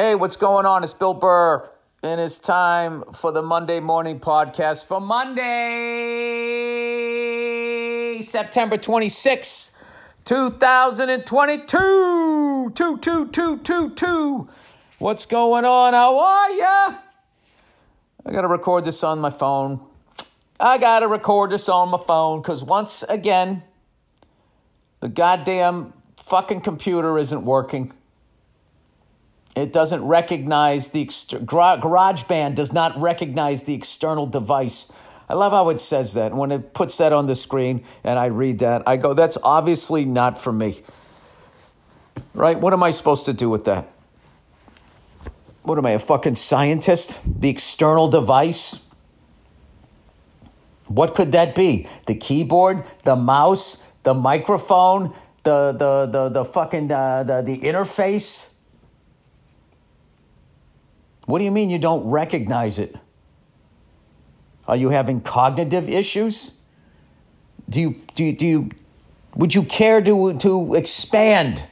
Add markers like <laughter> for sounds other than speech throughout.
Hey, what's going on? It's Bill Burr, and it's time for the Monday morning podcast for Monday, September 26, 2022. Two, two, two, two, two. What's going on? How are ya? I gotta record this on my phone. I gotta record this on my phone because once again, the goddamn fucking computer isn't working. It doesn't recognize the ext- GarageBand does not recognize the external device. I love how it says that. When it puts that on the screen and I read that, I go, that's obviously not for me. Right? What am I supposed to do with that? What am I, a fucking scientist? The external device? What could that be? The keyboard, the mouse, the microphone, the the the the fucking uh, the the interface? What do you mean you don't recognize it? Are you having cognitive issues? Do you, do you, do you would you care to, to expand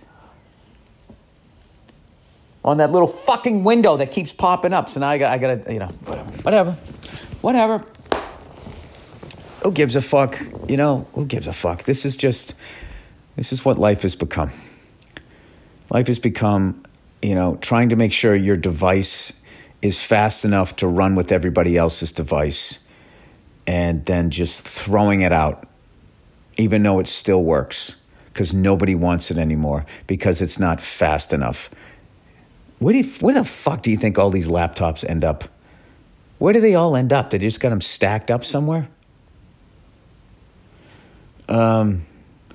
on that little fucking window that keeps popping up? So now I got, I got to, you know, whatever, whatever, whatever. Who gives a fuck? You know, who gives a fuck? This is just, this is what life has become. Life has become, you know, trying to make sure your device is fast enough to run with everybody else's device and then just throwing it out, even though it still works, because nobody wants it anymore because it's not fast enough. Where, do you, where the fuck do you think all these laptops end up? Where do they all end up? They just got them stacked up somewhere? Um,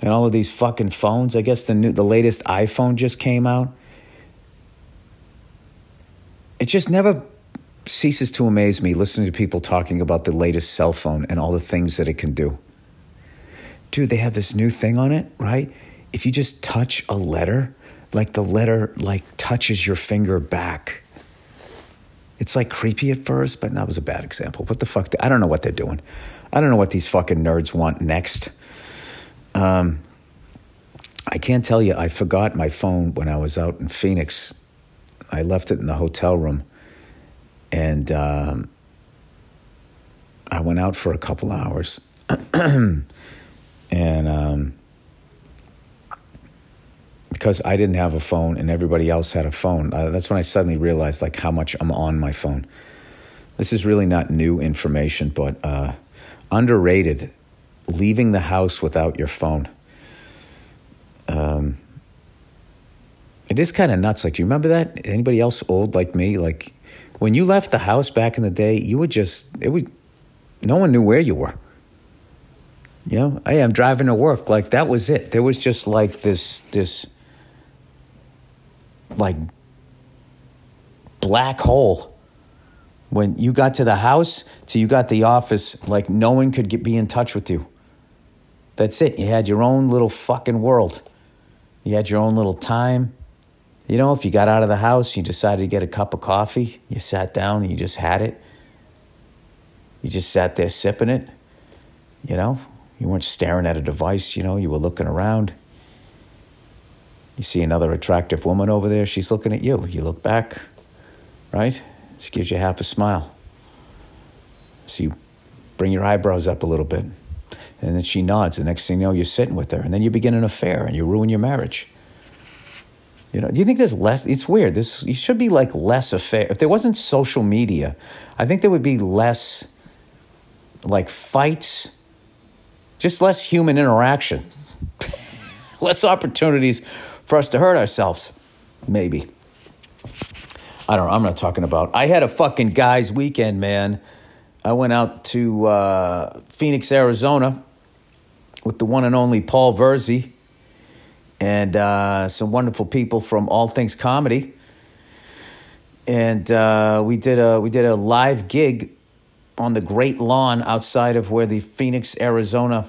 and all of these fucking phones. I guess the new, the latest iPhone just came out it just never ceases to amaze me listening to people talking about the latest cell phone and all the things that it can do. Dude, they have this new thing on it, right? If you just touch a letter, like the letter like touches your finger back. It's like creepy at first, but that was a bad example. What the fuck? I don't know what they're doing. I don't know what these fucking nerds want next. Um, I can't tell you. I forgot my phone when I was out in Phoenix I left it in the hotel room, and um, I went out for a couple hours, <clears throat> and um, because I didn't have a phone and everybody else had a phone, uh, that's when I suddenly realized like how much I'm on my phone. This is really not new information, but uh, underrated. Leaving the house without your phone. Um, it is kind of nuts. Like, you remember that? Anybody else old like me? Like, when you left the house back in the day, you would just, it would, no one knew where you were. You know, hey, I'm driving to work. Like, that was it. There was just like this, this, like, black hole. When you got to the house till you got the office, like, no one could get, be in touch with you. That's it. You had your own little fucking world. You had your own little time. You know, if you got out of the house, you decided to get a cup of coffee, you sat down and you just had it. You just sat there sipping it. You know, you weren't staring at a device, you know, you were looking around. You see another attractive woman over there, she's looking at you. You look back, right? She gives you half a smile. So you bring your eyebrows up a little bit. And then she nods. The next thing you know, you're sitting with her. And then you begin an affair and you ruin your marriage. You know, do you think there's less? It's weird. This you should be like less affair. If there wasn't social media, I think there would be less like fights, just less human interaction, <laughs> less opportunities for us to hurt ourselves. Maybe. I don't know. I'm not talking about. I had a fucking guys' weekend, man. I went out to uh, Phoenix, Arizona, with the one and only Paul Virzi and uh, some wonderful people from All Things Comedy. And uh, we did a we did a live gig on the Great Lawn outside of where the Phoenix, Arizona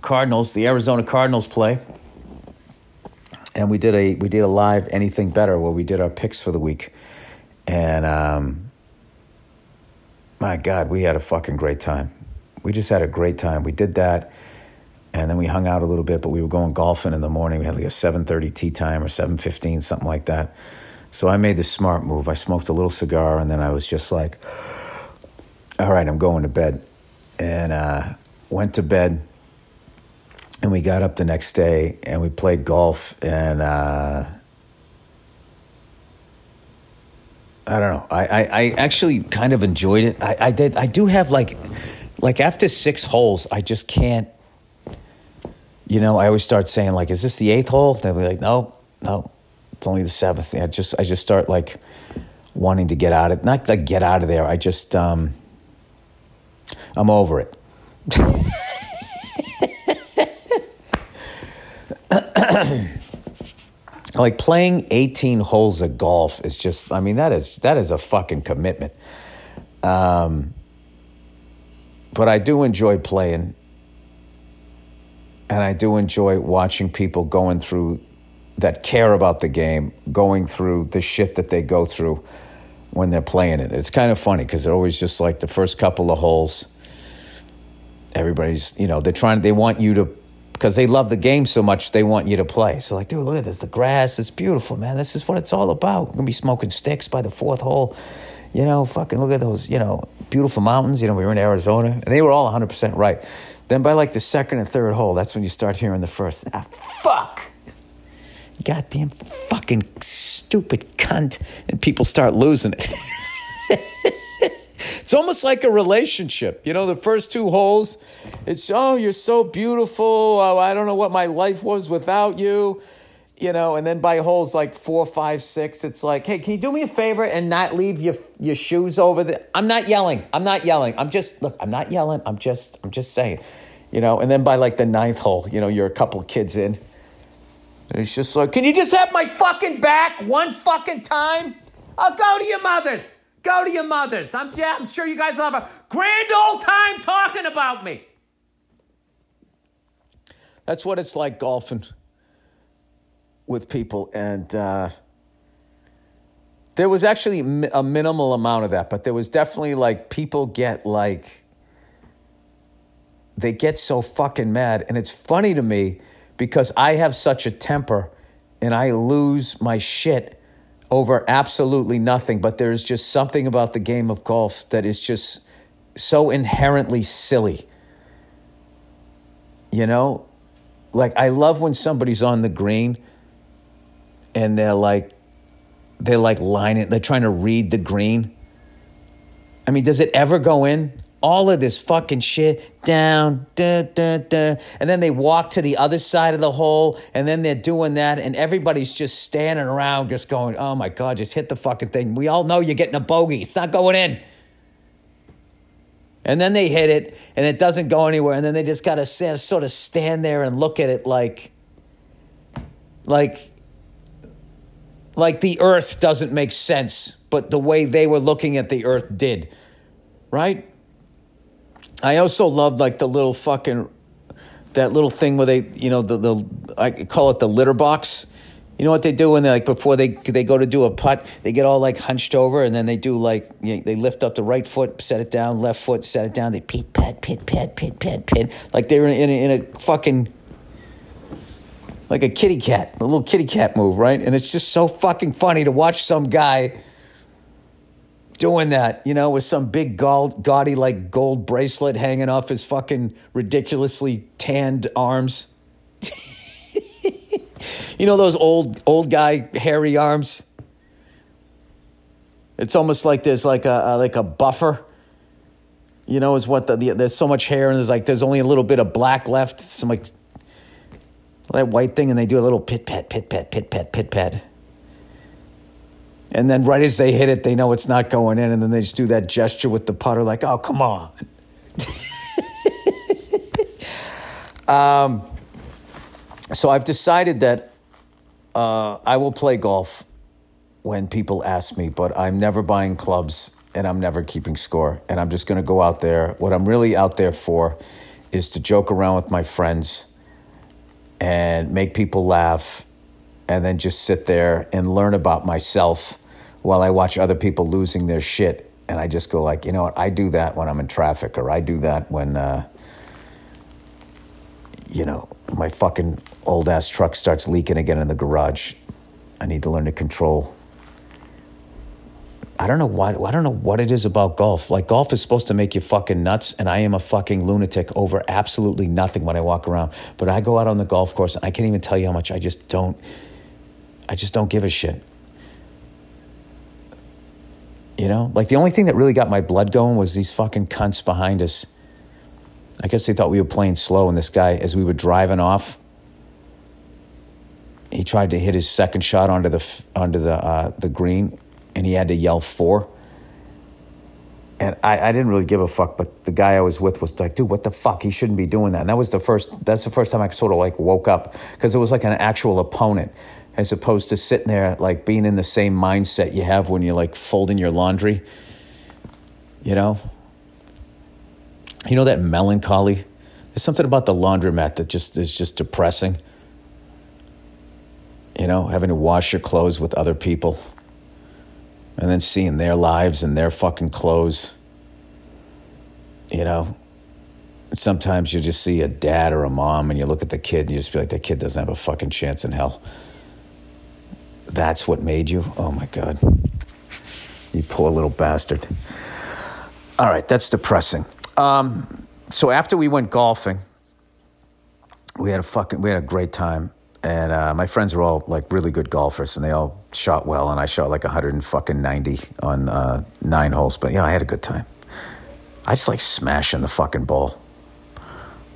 Cardinals, the Arizona Cardinals play. And we did a we did a live anything better where we did our picks for the week, and um, my God, we had a fucking great time. We just had a great time. We did that and then we hung out a little bit but we were going golfing in the morning we had like a 7.30 tee time or 7.15 something like that So I made the smart move. I smoked a little cigar and then I was just like, all right, I'm going to bed. And uh, went to bed. And we got up the next day and we played golf. And uh, I don't know. I, I, I, actually kind of enjoyed it. I, I did. I do have like, like after six holes, I just can't. You know, I always start saying like, "Is this the eighth hole?" They'll be like, "No, no, it's only the seventh. I just, I just start like wanting to get out of not like get out of there. I just, um, I'm over it. <coughs> like playing 18 holes of golf is just i mean that is that is a fucking commitment um, but i do enjoy playing and i do enjoy watching people going through that care about the game going through the shit that they go through when they're playing it it's kind of funny because they're always just like the first couple of holes everybody's you know they're trying they want you to because they love the game so much, they want you to play. So, like, dude, look at this. The grass is beautiful, man. This is what it's all about. We're going to be smoking sticks by the fourth hole. You know, fucking look at those, you know, beautiful mountains. You know, we were in Arizona, and they were all 100% right. Then by like the second and third hole, that's when you start hearing the first, ah, fuck. Goddamn fucking stupid cunt. And people start losing it. <laughs> It's almost like a relationship. You know, the first two holes, it's, oh, you're so beautiful. Oh, I don't know what my life was without you. You know, and then by holes like four, five, six, it's like, hey, can you do me a favor and not leave your your shoes over there? I'm not yelling. I'm not yelling. I'm just look. I'm not yelling. I'm just I'm just saying, you know. And then by like the ninth hole, you know, you're a couple kids in, and it's just like, can you just have my fucking back one fucking time? I'll go to your mother's. Go to your mother's. I'm, yeah, I'm sure you guys will have a grand old time talking about me. That's what it's like golfing with people. And uh, there was actually a minimal amount of that, but there was definitely like people get like, they get so fucking mad. And it's funny to me because I have such a temper and I lose my shit over absolutely nothing, but there's just something about the game of golf that is just so inherently silly. You know? Like, I love when somebody's on the green and they're like, they're like lining, they're trying to read the green. I mean, does it ever go in? all of this fucking shit down, da, da, da. And then they walk to the other side of the hole, and then they're doing that, and everybody's just standing around, just going, oh my God, just hit the fucking thing. We all know you're getting a bogey, it's not going in. And then they hit it, and it doesn't go anywhere, and then they just gotta sort of stand there and look at it like, like, like the earth doesn't make sense, but the way they were looking at the earth did, right? I also loved like the little fucking that little thing where they you know the the I call it the litter box. You know what they do when they like before they they go to do a putt, they get all like hunched over and then they do like you know, they lift up the right foot, set it down, left foot, set it down. They pit pat pit pat pit pat pit like they're in a, in a, in a fucking like a kitty cat, a little kitty cat move, right? And it's just so fucking funny to watch some guy doing that, you know, with some big gaudy like gold bracelet hanging off his fucking ridiculously tanned arms. <laughs> you know those old old guy hairy arms. It's almost like there's like a, like a buffer. You know, is what the, the there's so much hair and there's like there's only a little bit of black left. Some like that white thing, and they do a little pit pat pit pat pit pat pit pat. And then right as they hit it, they know it's not going in. And then they just do that gesture with the putter, like, oh, come on. <laughs> um, so I've decided that uh, I will play golf when people ask me, but I'm never buying clubs and I'm never keeping score. And I'm just going to go out there. What I'm really out there for is to joke around with my friends and make people laugh and then just sit there and learn about myself while I watch other people losing their shit. And I just go like, you know what? I do that when I'm in traffic, or I do that when, uh, you know, my fucking old ass truck starts leaking again in the garage. I need to learn to control I don't know why. I don't know what it is about golf. Like golf is supposed to make you fucking nuts, and I am a fucking lunatic over absolutely nothing when I walk around. But I go out on the golf course, and I can't even tell you how much I just don't. I just don't give a shit. You know, like the only thing that really got my blood going was these fucking cunts behind us. I guess they thought we were playing slow, and this guy, as we were driving off, he tried to hit his second shot onto the onto the uh, the green, and he had to yell four. And I, I didn't really give a fuck, but the guy I was with was like, dude, what the fuck? He shouldn't be doing that. And that was the first, that's the first time I sort of like woke up because it was like an actual opponent as opposed to sitting there like being in the same mindset you have when you're like folding your laundry. You know? You know that melancholy? There's something about the laundromat that just is just depressing. You know, having to wash your clothes with other people and then seeing their lives and their fucking clothes. You know, sometimes you just see a dad or a mom and you look at the kid and you just feel like that kid doesn't have a fucking chance in hell. That's what made you? Oh my God. You poor little bastard. All right, that's depressing. Um, so after we went golfing, we had a fucking we had a great time and uh, my friends were all like really good golfers, and they all shot well, and I shot like 190 on uh, nine holes. But yeah, I had a good time. I just like smashing the fucking ball,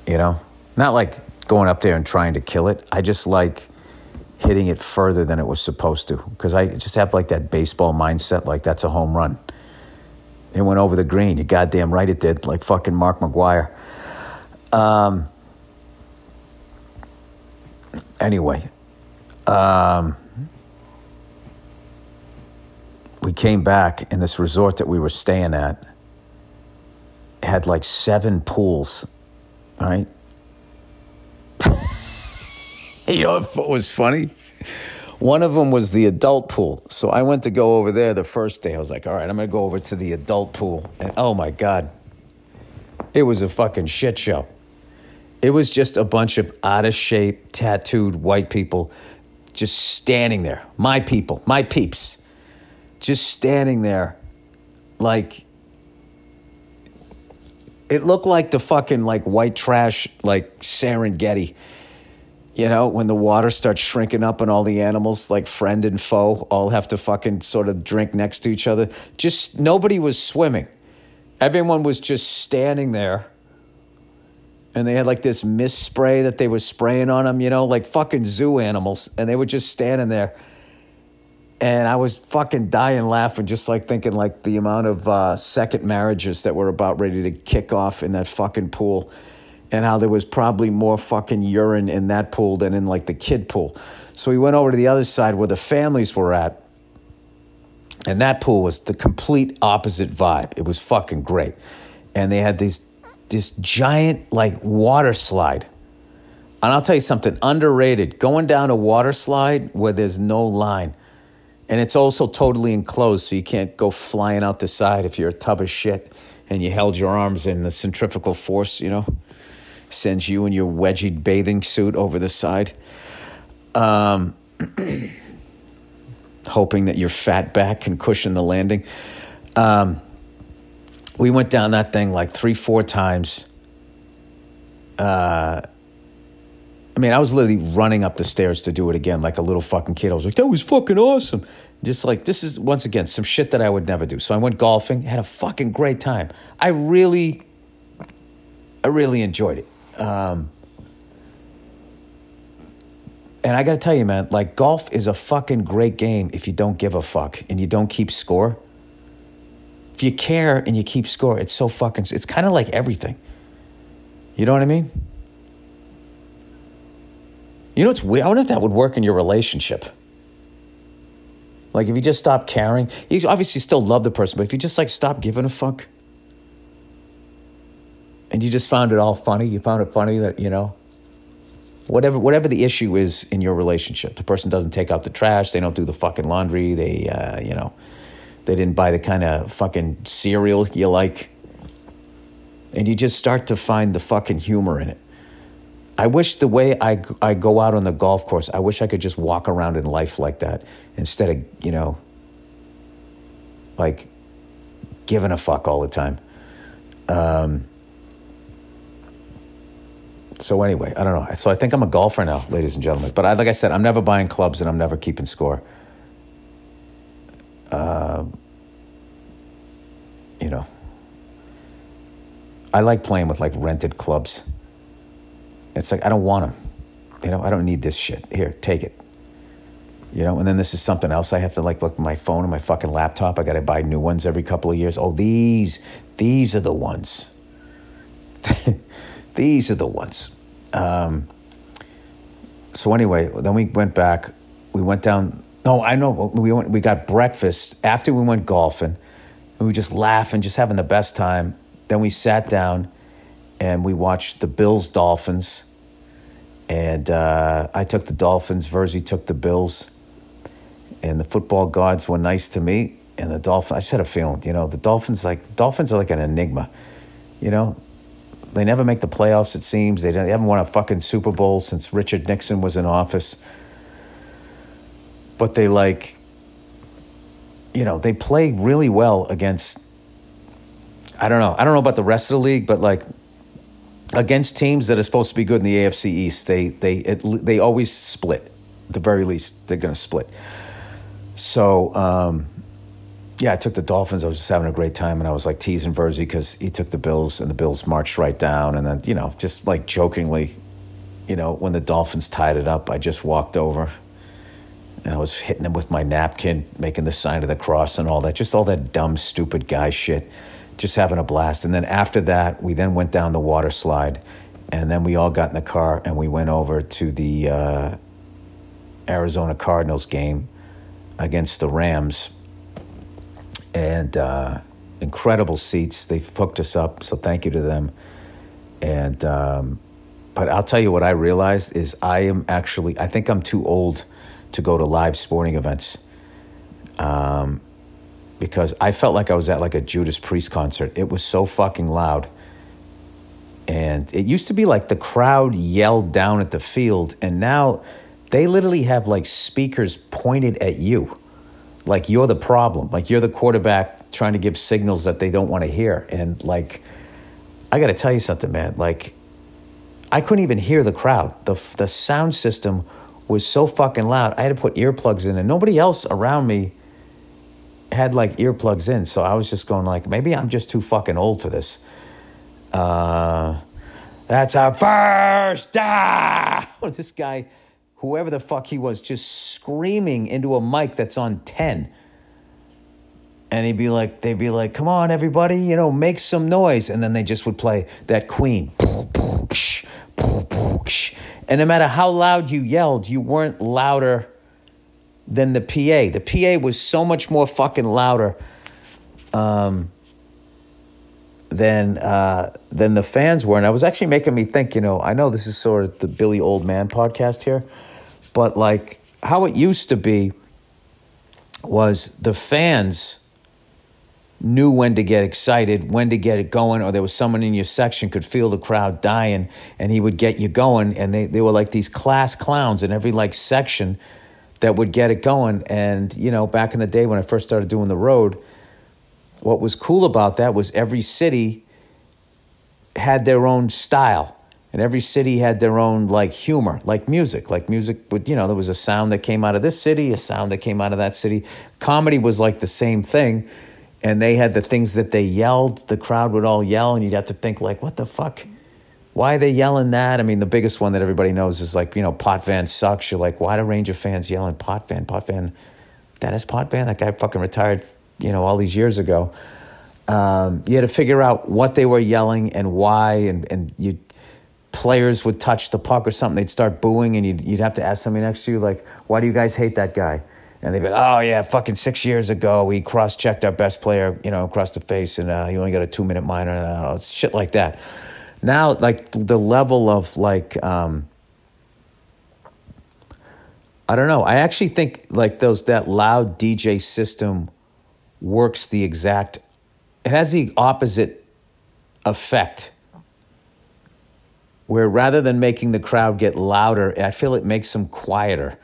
you know, not like going up there and trying to kill it. I just like hitting it further than it was supposed to because I just have like that baseball mindset, like that's a home run. It went over the green. You goddamn right it did, like fucking Mark McGwire. Um, anyway, um, we came back, and this resort that we were staying at had like seven pools, right? <laughs> you know what was funny? One of them was the adult pool. So I went to go over there the first day. I was like, all right, I'm going to go over to the adult pool. And oh my God, it was a fucking shit show. It was just a bunch of out of shape, tattooed white people just standing there. My people, my peeps, just standing there like it looked like the fucking like white trash like Serengeti. You know, when the water starts shrinking up and all the animals, like friend and foe, all have to fucking sort of drink next to each other. Just nobody was swimming. Everyone was just standing there and they had like this mist spray that they were spraying on them, you know, like fucking zoo animals. And they were just standing there. And I was fucking dying laughing, just like thinking like the amount of uh, second marriages that were about ready to kick off in that fucking pool. And how there was probably more fucking urine in that pool than in like the kid pool. So we went over to the other side where the families were at. And that pool was the complete opposite vibe. It was fucking great. And they had these this giant like water slide. And I'll tell you something underrated going down a water slide where there's no line. And it's also totally enclosed, so you can't go flying out the side if you're a tub of shit and you held your arms and the centrifugal force, you know, sends you in your wedgied bathing suit over the side. Um, <clears throat> hoping that your fat back can cushion the landing. Um, we went down that thing like three, four times. Uh, I mean, I was literally running up the stairs to do it again like a little fucking kid. I was like, that was fucking awesome. Just like, this is, once again, some shit that I would never do. So I went golfing, had a fucking great time. I really, I really enjoyed it. Um, and I got to tell you, man, like golf is a fucking great game if you don't give a fuck and you don't keep score if you care and you keep score, it's so fucking, it's kind of like everything. You know what I mean? You know, it's weird. I wonder if that would work in your relationship. Like, if you just stop caring, you obviously still love the person, but if you just like stop giving a fuck and you just found it all funny, you found it funny that, you know, whatever whatever the issue is in your relationship, the person doesn't take out the trash, they don't do the fucking laundry, they, uh, you know, they didn't buy the kind of fucking cereal you like. And you just start to find the fucking humor in it. I wish the way I, I go out on the golf course, I wish I could just walk around in life like that instead of, you know, like giving a fuck all the time. Um, so anyway, I don't know. So I think I'm a golfer now, ladies and gentlemen. But I, like I said, I'm never buying clubs and I'm never keeping score. Uh, you know, I like playing with like rented clubs. It's like I don't want them. You know, I don't need this shit. Here, take it. You know, and then this is something else I have to like look my phone and my fucking laptop. I got to buy new ones every couple of years. Oh, these, these are the ones. <laughs> these are the ones. Um, so anyway, then we went back. We went down. No, I know. We went. We got breakfast after we went golfing, and we just laughing, just having the best time. Then we sat down, and we watched the Bills Dolphins. And uh, I took the Dolphins. Virzi took the Bills and the football gods were nice to me. And the Dolphins, I just had a feeling, you know, the Dolphins like the Dolphins are like an enigma, you know. They never make the playoffs. It seems they, they haven't won a fucking Super Bowl since Richard Nixon was in office. But they like, you know, they play really well against. I don't know. I don't know about the rest of the league, but like against teams that are supposed to be good in the AFC East, they they it, they always split. At the very least, they're going to split. So, um, yeah, I took the Dolphins. I was just having a great time, and I was like teasing Virzi because he took the Bills, and the Bills marched right down. And then, you know, just like jokingly, you know, when the Dolphins tied it up, I just walked over and I was hitting them with my napkin, making the sign of the cross and all that. Just all that dumb, stupid guy shit. Just having a blast. And then after that, we then went down the water slide, and then we all got in the car and we went over to the uh, Arizona Cardinals game against the Rams, and uh, incredible seats. They hooked us up, so thank you to them. And um, but I'll tell you what I realized is I am actually I think I'm too old to go to live sporting events. Um, because I felt like I was at like a Judas Priest concert. It was so fucking loud. And it used to be like the crowd yelled down at the field, and now they literally have like speakers pointed at you. Like you're the problem. Like you're the quarterback trying to give signals that they don't want to hear. And like, I got to tell you something, man. Like, I couldn't even hear the crowd. The, the sound system was so fucking loud. I had to put earplugs in, and nobody else around me had like earplugs in. So I was just going like, maybe I'm just too fucking old for this. Uh, that's our first down. <laughs> this guy whoever the fuck he was, just screaming into a mic that's on 10. And he'd be like, they'd be like, come on, everybody, you know, make some noise. And then they just would play that Queen. <laughs> And no matter how loud you yelled, you weren't louder than the PA. The PA was so much more fucking louder. Um, than uh, than the fans were, and I was actually making me think. You know, I know this is sort of the Billy Old Man podcast here, but like how it used to be was the fans knew when to get excited, when to get it going, or there was someone in your section could feel the crowd dying and he would get you going. And they, they were like these class clowns in every like section that would get it going. And, you know, back in the day when I first started doing the road, what was cool about that was every city had their own style and every city had their own like humor like music like music would you know there was a sound that came out of this city a sound that came out of that city comedy was like the same thing and they had the things that they yelled. The crowd would all yell and you'd have to think like what the fuck? Why are they yelling that? I mean the biggest one that everybody knows is like you know Pot Potvin sucks. You're like why do ranger fans yelling Potvin? Pot Potvin Potvin that is Potvin that guy fucking retired you know all these years ago. Um, you had to figure out what they were yelling and why and, and you players would touch the puck or something, they'd start booing, and you'd, you'd have to ask somebody next to you, like, why do you guys hate that guy? And they'd be like, oh, yeah, fucking six years ago, we cross checked our best player, you know, across the face, and uh, he only got a two minute minor, and uh, shit like that. Now, like, the level of, like, um, I don't know. I actually think, like, those, that loud DJ system works the exact, it has the opposite effect where rather than making the crowd get louder, I feel it makes them quieter.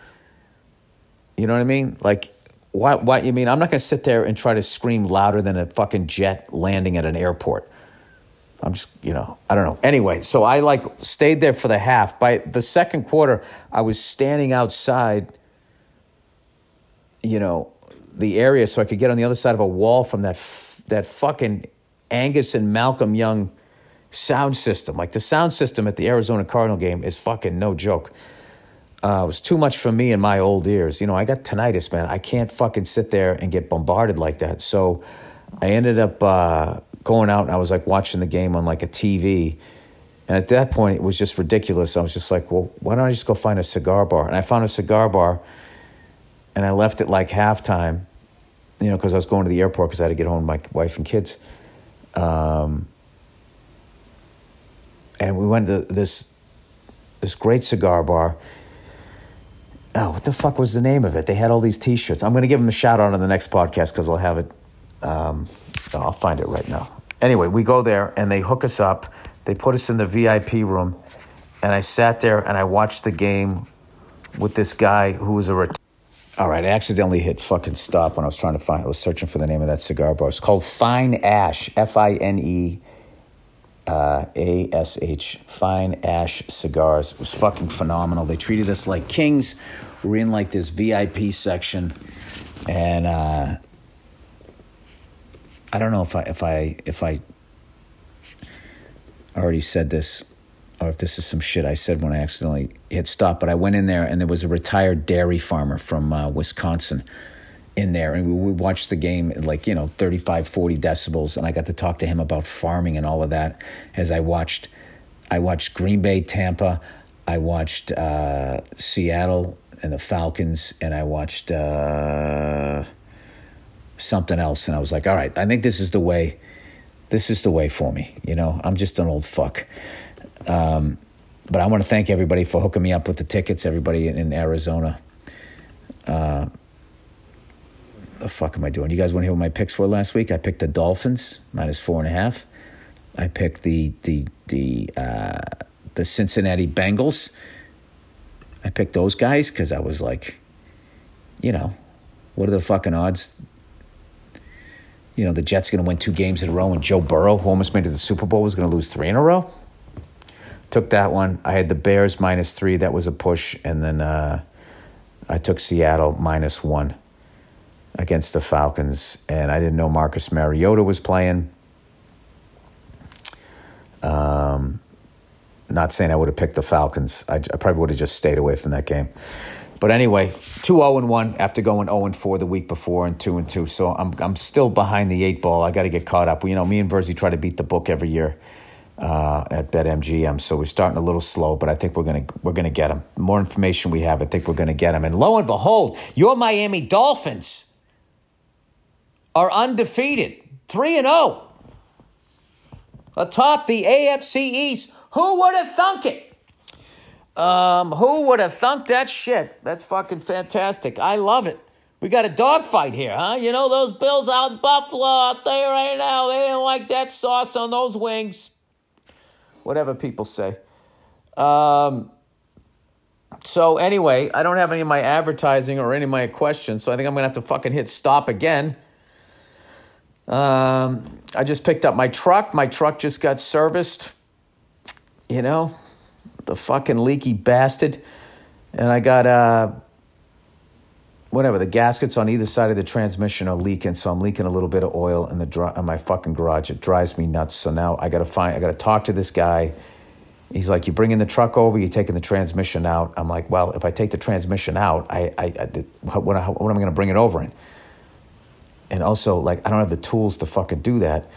You know what I mean? Like What, what you mean? I'm not going to sit there and try to scream louder than a fucking jet landing at an airport. I'm just, you know, I don't know. Anyway, so I like stayed there for the half. By the second quarter, I was standing outside, you know, the area so I could get on the other side of a wall from that f- that fucking Angus and Malcolm Young sound system. Like the sound system at the Arizona Cardinal game is fucking no joke uh, it was too much for me in my old ears. You know, I got tinnitus, man. I can't fucking sit there and get bombarded like that. So I ended up uh, going out and I was like watching the game on like a TV. And at that point, it was just ridiculous. I was just like, well, why don't I just go find a cigar bar? And I found a cigar bar and I left it like halftime, you know, because I was going to the airport because I had to get home with my wife and kids. Um, and we went to this this great cigar bar oh, what the fuck was the name of it? They had all these T-shirts. I'm going to give them a shout out on the next podcast because I'll have it. Um, I'll find it right now. Anyway, we go there and they hook us up. They put us in the VIP room, and I sat there and I watched the game with this guy who was a. Ret- all right, I accidentally hit fucking stop when I was trying to find. I was searching for the name of that cigar bar. It's called Fine Ash. F I N E uh, ASH, Fine Ash Cigars. It was fucking phenomenal. They treated us like kings. We're in like this VIP section, and uh, I don't know if I if I if I already said this or if this is some shit I said when I accidentally hit stop, but I went in there and there was a retired dairy farmer from uh, Wisconsin in there and we, watched the game at like you know 35 40 decibels and i got to talk to him about farming and all of that as i watched i watched green bay tampa i watched uh, seattle and the falcons and i watched uh, something else and i was like all right i think this is the way this is the way for me you know i'm just an old fuck um, but i want to thank everybody for hooking me up with the tickets everybody in, in arizona uh, the fuck am I doing? You guys want to hear what my picks were last week? I picked the Dolphins minus four and a half. I picked the the the uh, the Cincinnati Bengals. I picked those guys because I was like, you know, what are the fucking odds? You know, the Jets going to win two games in a row, and Joe Burrow, who almost made it to the Super Bowl, was going to lose three in a row. Took that one. I had the Bears minus three. That was a push, and then uh, I took Seattle minus one against the Falcons, and I didn't know Marcus Mariota was playing. Um, not saying I would have picked the Falcons. I, I probably would have just stayed away from that game. But anyway, 2 0 1 after going 0 4 the week before and 2 and 2. So I'm, I'm still behind the eight ball. I got to get caught up. You know, me and Virzi try to beat the book every year uh, at BetMGM. So we're starting a little slow, but I think we're going to we're gonna get them. The more information we have, I think we're going to get them. And lo and behold, your Miami Dolphins are undefeated, 3 and 0. Atop the AFC East. Who would have thunk it? Um, who would have thunk that shit? That's fucking fantastic. I love it. We got a dogfight here, huh? You know, those Bills out in Buffalo out there right now, they didn't like that sauce on those wings. Whatever people say. Um, so, anyway, I don't have any of my advertising or any of my questions, so I think I'm to have to fucking hit stop again. Um, I just picked up my truck. My truck just got serviced. You know, the fucking leaky bastard. And I got uh, whatever the gaskets on either side of the transmission are leaking, so I'm leaking a little bit of oil in the in my fucking garage. It drives me nuts. So now I got to find. I got to talk to this guy. He's like, "You bringing the truck over? you're taking the transmission out?" I'm like, "Well, if I take the transmission out, I, I, I what, what, what am I going to bring it over in?" And also like I don't have the tools to fucking do that.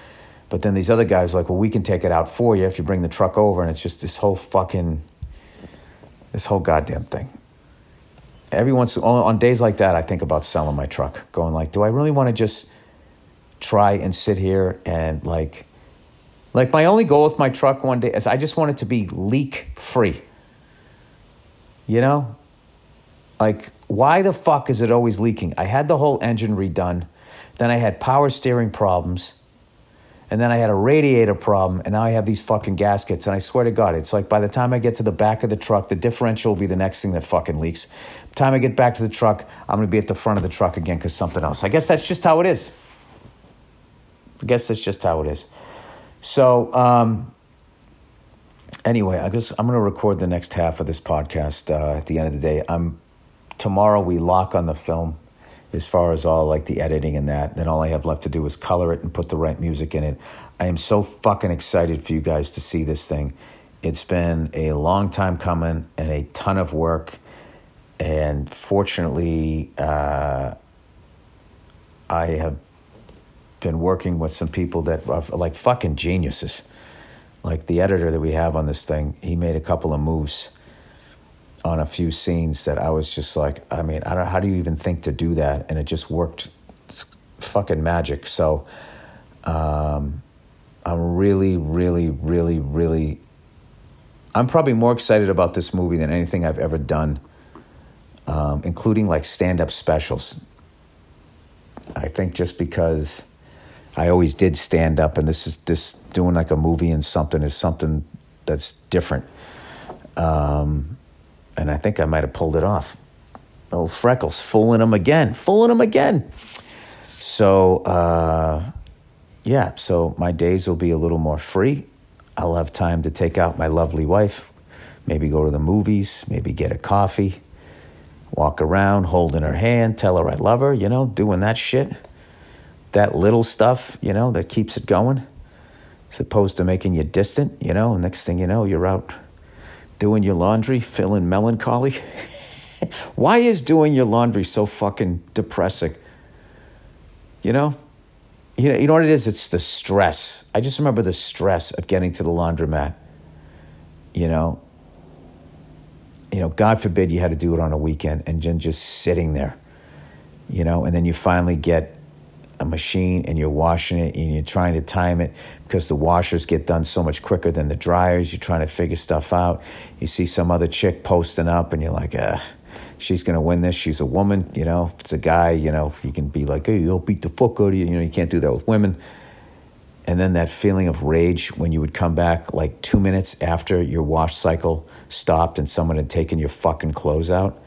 But then these other guys are like, well, we can take it out for you if you bring the truck over, and it's just this whole fucking, this whole goddamn thing. Every once on days like that, I think about selling my truck, going like, do I really want to just try and sit here and like, like my only goal with my truck one day is I just want it to be leak free. You know, like why the fuck is it always leaking? I had the whole engine redone. Then I had power steering problems. And then I had a radiator problem, and now I have these fucking gaskets. And I swear to God, it's like by the time I get to the back of the truck, the differential will be the next thing that fucking leaks. By the time I get back to the truck, I'm gonna be at the front of the truck again because something else. I guess that's just how it is. I guess that's just how it is. So, um, anyway, I guess I'm gonna record the next half of this podcast uh, at the end of the day. I'm tomorrow we lock on the film as far as all like the editing and that. Then all I have left to do is color it and put the right music in it. I am so fucking excited for you guys to see this thing. It's been a long time coming and a ton of work. And fortunately, uh, I have been working with some people that are like fucking geniuses. Like the editor that we have on this thing, he made a couple of moves on a few scenes that I was just like, I mean, I don't how do you even think to do that? And it just worked fucking magic. So um, I'm really, really, really, really, I'm probably more excited about this movie than anything I've ever done, um, including like stand up specials. I think just because I always did stand up, and this is this doing like a movie and something is something that's different. Um, and I think I might have pulled it off. Oh, Freckles, fooling him again, fooling him again. So, uh, yeah, so my days will be a little more free. I'll have time to take out my lovely wife, maybe go to the movies, maybe get a coffee, walk around holding her hand, tell her I love her, you know, doing that shit. That little stuff, you know, that keeps it going, as opposed to making you distant, you know, next thing you know, you're out doing your laundry, feeling melancholy? <laughs> Why is doing your laundry so fucking depressing? You know? You know, you know what it is? It's the stress. I just remember the stress of getting to the laundromat. You know? You know, God forbid you had to do it on a weekend and then just sitting there. You know, and then you finally get a machine and you're washing it and you're trying to time it because the washers get done so much quicker than the dryers. You're trying to figure stuff out. You see some other chick posting up and you're like, uh, she's going to win this. She's a woman. You know, if it's a guy, you know, you can be like, hey, I'll beat the fuck out of you. You know, you can't do that with women. And then that feeling of rage when you would come back like two minutes after your wash cycle stopped and someone had taken your fucking clothes out.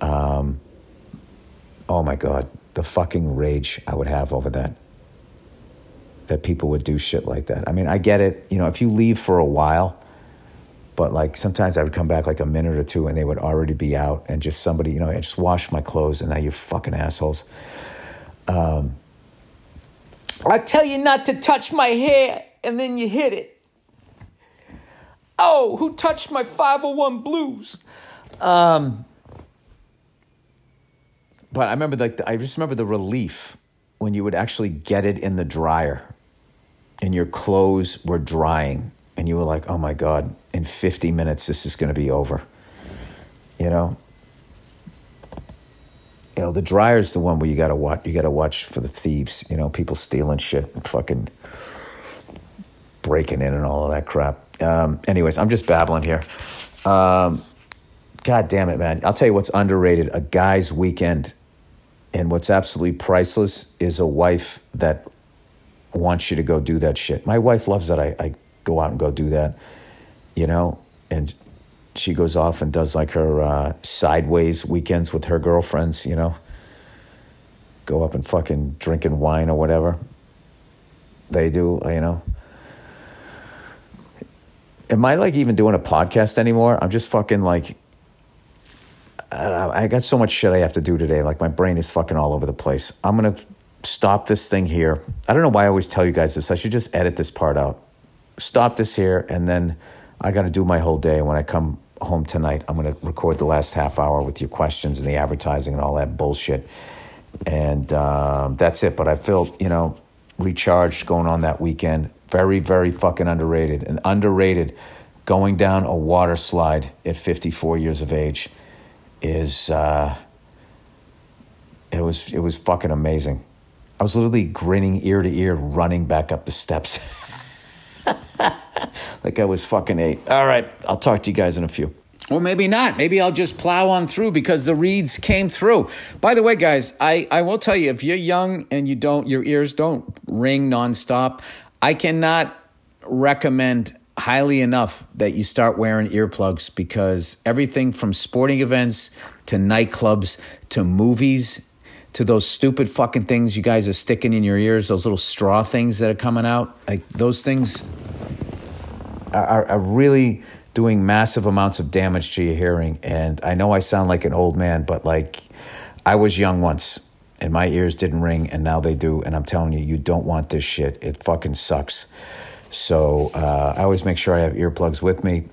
Um, oh my God the fucking rage I would have over that. That people would do shit like that. I mean, I get it. You know, if you leave for a while, but like sometimes I would come back like a minute or two and they would already be out and just somebody, you know, I just washed my clothes and now you fucking assholes. Um, I tell you not to touch my hair and then you hit it. Oh, who touched my 501 blues? Um, but I remember like I just remember the relief when you would actually get it in the dryer and your clothes were drying and you were like, "Oh my god, in 50 minutes this is going to be over." You know? You know, the dryer's the one where you got to watch you got to watch for the thieves, you know, people stealing shit and fucking breaking in and all of that crap. Um, anyways, I'm just babbling here. Um, God damn it, man. I'll tell you what's underrated a guy's weekend and what's absolutely priceless is a wife that wants you to go do that shit. My wife loves that I, I go out and go do that, you know, and she goes off and does like her uh, sideways weekends with her girlfriends, you know, go up and fucking drinking wine or whatever. They do, you know. Am I like even doing a podcast anymore? I'm just fucking like I got so much shit I have to do today. Like my brain is fucking all over the place. I'm gonna stop this thing here. I don't know why I always tell you guys this. I should just edit this part out. Stop this here, and then I got to do my whole day. When I come home tonight, I'm gonna record the last half hour with your questions and the advertising and all that bullshit. And um, that's it. But I feel you know recharged going on that weekend. Very, very fucking underrated and underrated. Going down a water slide at 54 years of age is uh, it was it was fucking amazing. I was literally grinning ear to ear, running back up the steps, <laughs> like I was fucking eight. All right, I'll talk to you guys in a few. Or maybe not. Maybe I'll just plow on through because the reads came through. By the way, guys, I, I will tell you if you're young and you don't, your ears don't ring nonstop, I cannot recommend highly enough that you start wearing earplugs because everything from sporting events to nightclubs to movies to those stupid fucking things you guys are sticking in your ears, those little straw things that are coming out, like those things are, are really doing massive amounts of damage to your hearing. And I know I sound like an old man, but like I was young once and my ears didn't ring and now they do. And I'm telling you, you don't want this shit. It fucking sucks. So uh, I always make sure I have earplugs with me,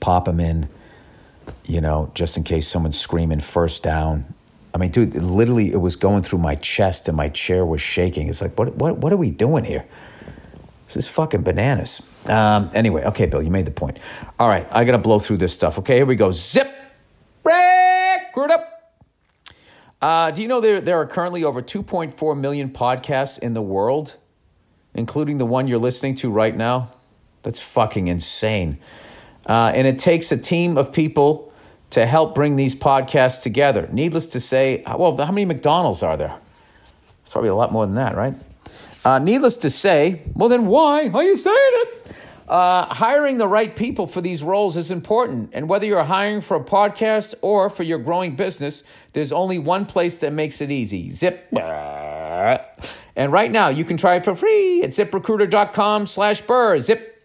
pop them in, you know, just in case someone's screaming first down. I mean, dude, literally, it was going through my chest and my chair was shaking. It's like, what, what, what are we doing here? This is fucking bananas. Um, anyway, okay, Bill, you made the point. All right, I got to blow through this stuff. Okay, here we go. Zip, record up. Uh, do you know there, there are currently over 2.4 million podcasts in the world, including the one you're listening to right now? That's fucking insane. Uh, and it takes a team of people to help bring these podcasts together. Needless to say, well, how many McDonald's are there? It's probably a lot more than that, right? Uh, needless to say, well, then why are you saying it? Uh, hiring the right people for these roles is important. And whether you're hiring for a podcast or for your growing business, there's only one place that makes it easy Zip. <laughs> And right now, you can try it for free at ziprecruiter.com slash burr. Zip.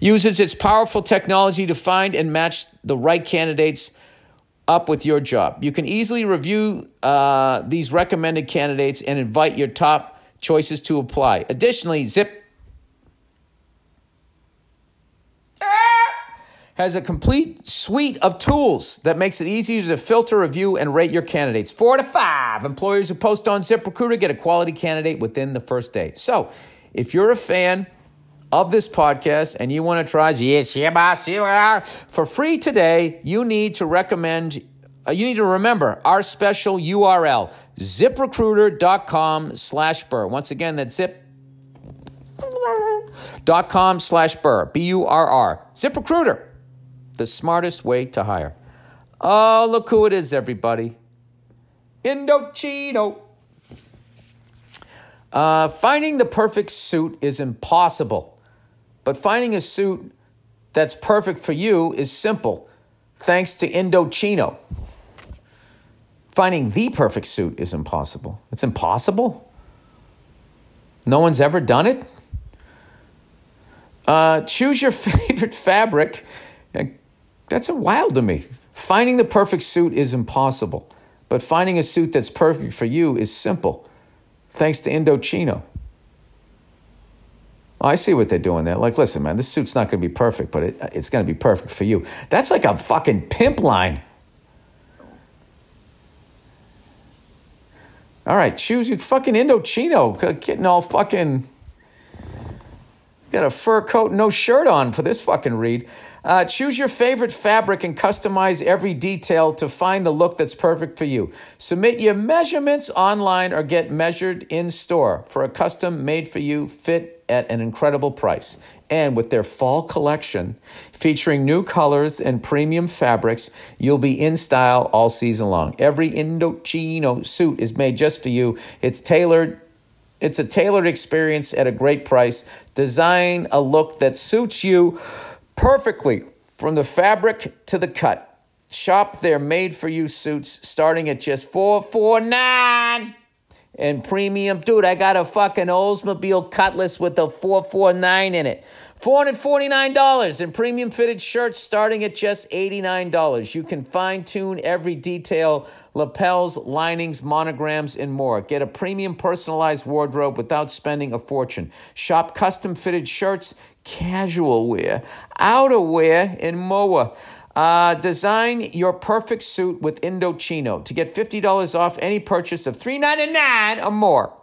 Uses its powerful technology to find and match the right candidates up with your job. You can easily review uh, these recommended candidates and invite your top choices to apply. Additionally, Zip has a complete suite of tools that makes it easier to filter, review, and rate your candidates. Four to five employers who post on ZipRecruiter get a quality candidate within the first day. So, if you're a fan of this podcast and you want to try for free today, you need to recommend uh, you need to remember our special URL, ziprecruiter.com slash burr. Once again, that's zip.com slash burr, B-U-R-R. ZipRecruiter, the smartest way to hire. Oh, look who it is, everybody. Indochino. Uh, finding the perfect suit is impossible. But finding a suit that's perfect for you is simple, thanks to Indochino. Finding the perfect suit is impossible. It's impossible. No one's ever done it. Uh, choose your <laughs> favorite fabric. That's wild to me. Finding the perfect suit is impossible, but finding a suit that's perfect for you is simple, thanks to Indochino. Oh, I see what they're doing there. Like, listen, man, this suit's not going to be perfect, but it, it's going to be perfect for you. That's like a fucking pimp line. All right, choose your fucking Indochino, getting all fucking got a fur coat, no shirt on for this fucking read. Uh, choose your favorite fabric and customize every detail to find the look that's perfect for you. Submit your measurements online or get measured in store for a custom made for you fit at an incredible price. And with their fall collection featuring new colors and premium fabrics, you'll be in style all season long. Every Indochino suit is made just for you. It's tailored it's a tailored experience at a great price. Design a look that suits you perfectly from the fabric to the cut. Shop their made for you suits starting at just 449 and premium. Dude, I got a fucking Oldsmobile Cutlass with a 449 in it. $449 and premium fitted shirts starting at just $89. You can fine tune every detail lapels, linings, monograms, and more. Get a premium personalized wardrobe without spending a fortune. Shop custom fitted shirts casual wear, outerwear, and more. Uh, design your perfect suit with Indochino to get $50 off any purchase of 399 or more.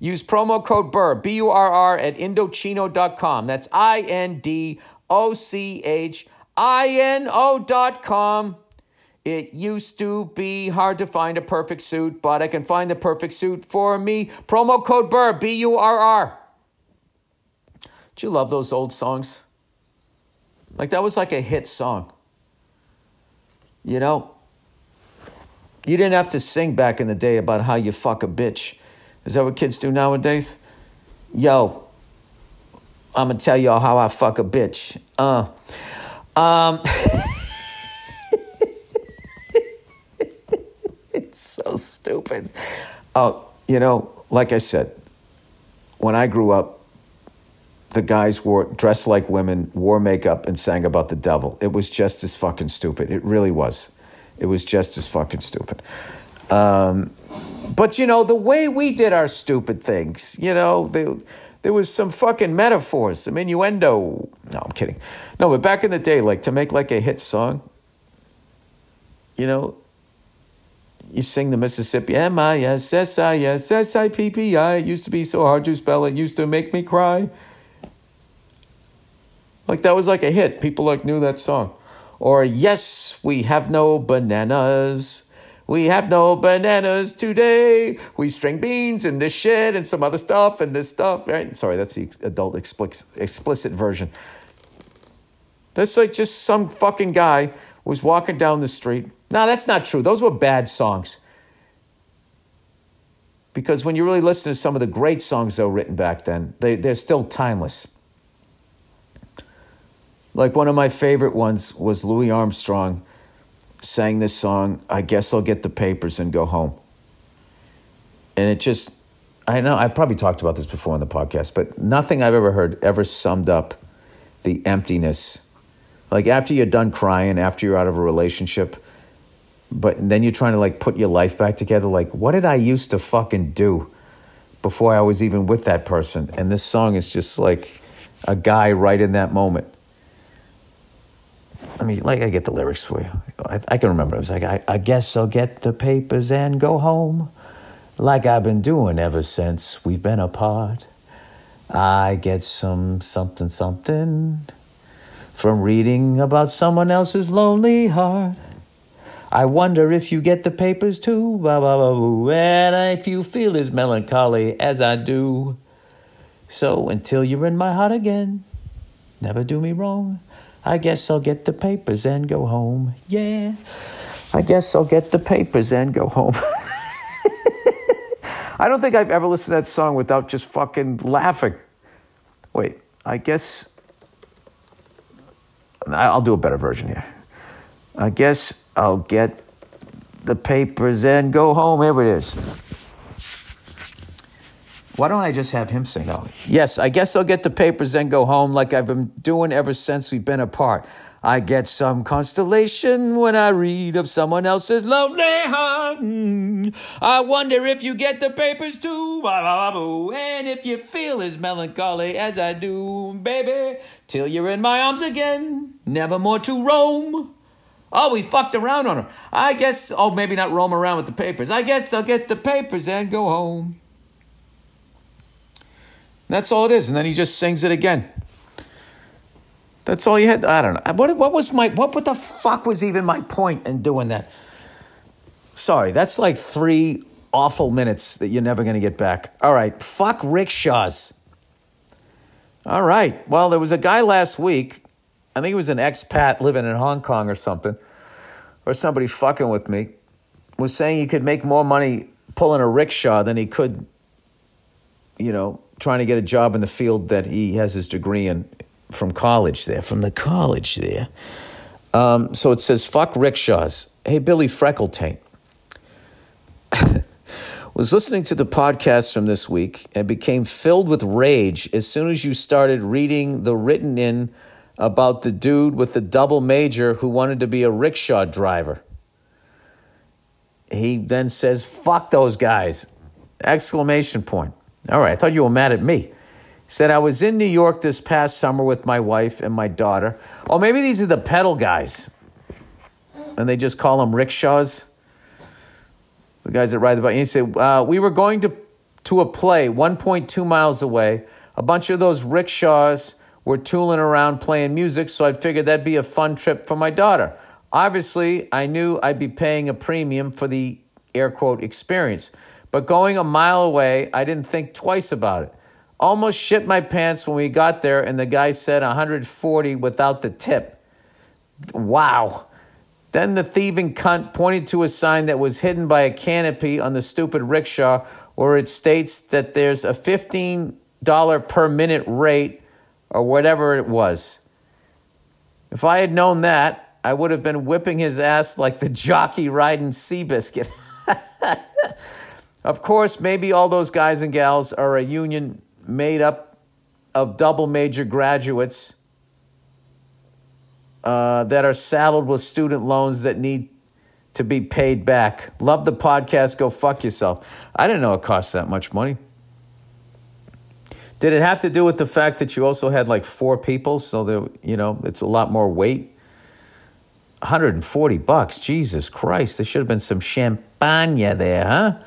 Use promo code BURR, B U R R, at Indochino.com. That's I N D O C H I N O.com. It used to be hard to find a perfect suit, but I can find the perfect suit for me. Promo code BURR, B U R R. Do you love those old songs? Like that was like a hit song. You know, you didn't have to sing back in the day about how you fuck a bitch. Is that what kids do nowadays? Yo, I'm gonna tell y'all how I fuck a bitch. Uh, um, <laughs> it's so stupid. Oh, you know, like I said, when I grew up, the guys wore dressed like women, wore makeup, and sang about the devil. It was just as fucking stupid. It really was. It was just as fucking stupid. Um, but you know, the way we did our stupid things, you know, there was some fucking metaphors, some innuendo. No, I'm kidding. No, but back in the day, like to make like a hit song, you know, you sing the Mississippi M I S S I S S I P P I. It used to be so hard to spell. It used to make me cry. Like that was like a hit. People like knew that song. Or yes, we have no bananas. We have no bananas today. We string beans and this shit and some other stuff and this stuff. Right? Sorry, that's the adult explicit, explicit version. That's like just some fucking guy was walking down the street. No, that's not true. Those were bad songs. Because when you really listen to some of the great songs were written back then, they, they're still timeless. Like one of my favorite ones was Louis Armstrong sang this song, I guess I'll get the papers and go home. And it just, I know, I probably talked about this before on the podcast, but nothing I've ever heard ever summed up the emptiness. Like after you're done crying, after you're out of a relationship, but then you're trying to like put your life back together. Like, what did I used to fucking do before I was even with that person? And this song is just like a guy right in that moment. I mean, like I get the lyrics for you. I, I can remember. It was like, I, I guess I'll get the papers and go home, like I've been doing ever since we've been apart. I get some something something from reading about someone else's lonely heart. I wonder if you get the papers too, ba ba ba boo, and if you feel as melancholy as I do. So until you're in my heart again, never do me wrong. I guess I'll get the papers and go home. Yeah. I guess I'll get the papers and go home. <laughs> I don't think I've ever listened to that song without just fucking laughing. Wait, I guess I'll do a better version here. I guess I'll get the papers and go home. Here it is. Why don't I just have him sing? Oh, yes, I guess I'll get the papers and go home like I've been doing ever since we've been apart. I get some constellation when I read of someone else's lonely heart. Mm. I wonder if you get the papers too, and if you feel as melancholy as I do, baby, till you're in my arms again, never more to roam. Oh, we fucked around on her. I guess, oh, maybe not roam around with the papers. I guess I'll get the papers and go home. That's all it is. And then he just sings it again. That's all you had. I don't know. What, what was my, what, what the fuck was even my point in doing that? Sorry, that's like three awful minutes that you're never going to get back. All right, fuck rickshaws. All right, well, there was a guy last week, I think he was an expat living in Hong Kong or something, or somebody fucking with me, was saying he could make more money pulling a rickshaw than he could, you know, trying to get a job in the field that he has his degree in from college there, from the college there. Um, so it says, fuck rickshaws. Hey, Billy Freckletaint. <laughs> was listening to the podcast from this week and became filled with rage as soon as you started reading the written in about the dude with the double major who wanted to be a rickshaw driver. He then says, fuck those guys! Exclamation point. All right, I thought you were mad at me. Said, I was in New York this past summer with my wife and my daughter. Oh, maybe these are the pedal guys. And they just call them rickshaws. The guys that ride the bike. he said, uh, We were going to, to a play 1.2 miles away. A bunch of those rickshaws were tooling around playing music, so I figured that'd be a fun trip for my daughter. Obviously, I knew I'd be paying a premium for the air quote experience, but going a mile away, I didn't think twice about it. Almost shit my pants when we got there and the guy said 140 without the tip. Wow. Then the thieving cunt pointed to a sign that was hidden by a canopy on the stupid rickshaw where it states that there's a $15 per minute rate or whatever it was. If I had known that, I would have been whipping his ass like the jockey riding Seabiscuit. <laughs> of course, maybe all those guys and gals are a union made up of double major graduates uh, that are saddled with student loans that need to be paid back. Love the podcast. Go fuck yourself. I didn't know it cost that much money. Did it have to do with the fact that you also had like four people? So there, you know, it's a lot more weight. 140 bucks. Jesus Christ. There should have been some champagne there, huh?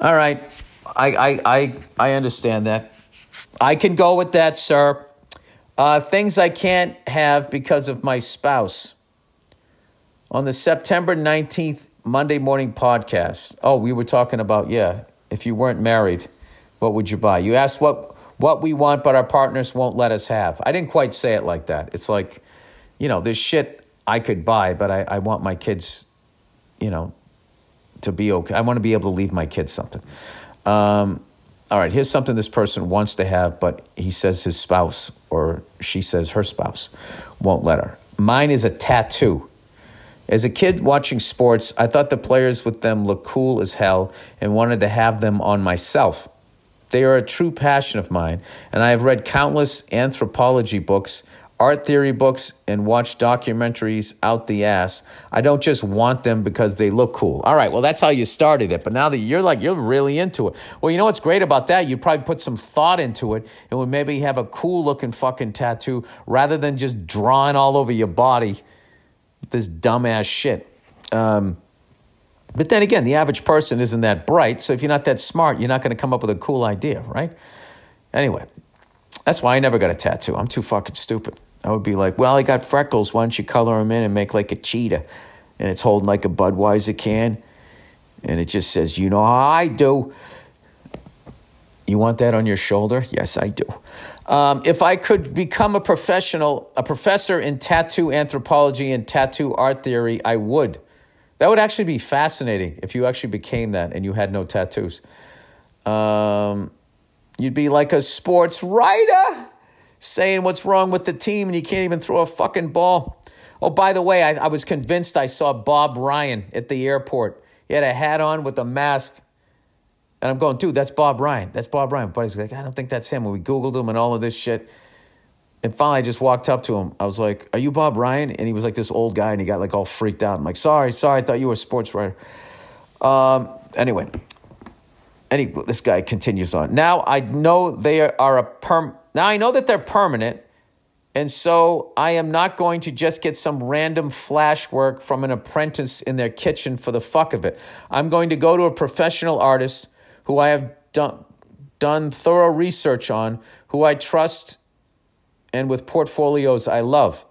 All right. I, I, I, I understand that. I can go with that, sir. Uh, things I can't have because of my spouse. On the September 19th Monday morning podcast. Oh, we were talking about, yeah, if you weren't married, what would you buy? You asked what, what we want, but our partners won't let us have. I didn't quite say it like that. It's like, you know, there's shit I could buy, but I, I want my kids, you know, to be okay. I want to be able to leave my kids something. Um, all right, here's something this person wants to have, but he says his spouse or she says her spouse won't let her. Mine is a tattoo. As a kid watching sports, I thought the players with them looked cool as hell and wanted to have them on myself. They are a true passion of mine, and I have read countless anthropology books art theory books and watch documentaries out the ass. I don't just want them because they look cool. All right, well, that's how you started it. But now that you're like, you're really into it. Well, you know what's great about that? You'd probably put some thought into it and would maybe have a cool looking fucking tattoo rather than just drawing all over your body this dumbass shit. Um, but then again, the average person isn't that bright. So if you're not that smart, you're not going to come up with a cool idea, right? Anyway, that's why I never got a tattoo. I'm too fucking stupid. I would be like, well, I got freckles. Why don't you color them in and make like a cheetah? And it's holding like a Budweiser can. And it just says, you know how I do. You want that on your shoulder? Yes, I do. Um, if I could become a professional, a professor in tattoo anthropology and tattoo art theory, I would. That would actually be fascinating if you actually became that and you had no tattoos. Um, you'd be like a sports writer saying what's wrong with the team and you can't even throw a fucking ball. Oh, by the way, I, I was convinced I saw Bob Ryan at the airport. He had a hat on with a mask. And I'm going, dude, that's Bob Ryan. That's Bob Ryan. But he's like, I don't think that's him. And we Googled him and all of this shit. And finally, I just walked up to him. I was like, Are you Bob Ryan? And he was like this old guy and he got like all freaked out. I'm like, Sorry, sorry. I thought you were a sports writer. Um, anyway, any, this guy continues on. Now I know they are a perm. Now I know that they're permanent, and so I am not going to just get some random flash work from an apprentice in their kitchen for the fuck of it. I'm going to go to a professional artist who I have done done thorough research on, who I trust, and with portfolios I love.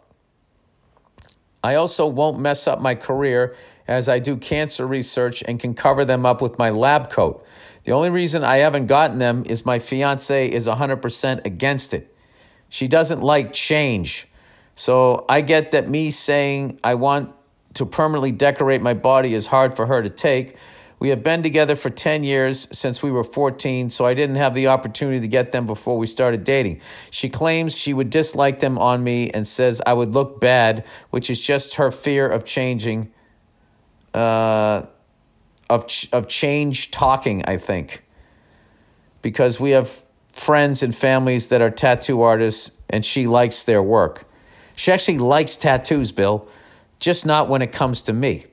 I also won't mess up my career as I do cancer research and can cover them up with my lab coat. The only reason I haven't gotten them is my fiance is 100% against it. She doesn't like change. So I get that me saying I want to permanently decorate my body is hard for her to take. We have been together for 10 years since we were 14, so I didn't have the opportunity to get them before we started dating. She claims she would dislike them on me and says I would look bad, which is just her fear of changing. Uh, of of change talking. I think because we have friends and families that are tattoo artists, and she likes their work. She actually likes tattoos, Bill, just not when it comes to me.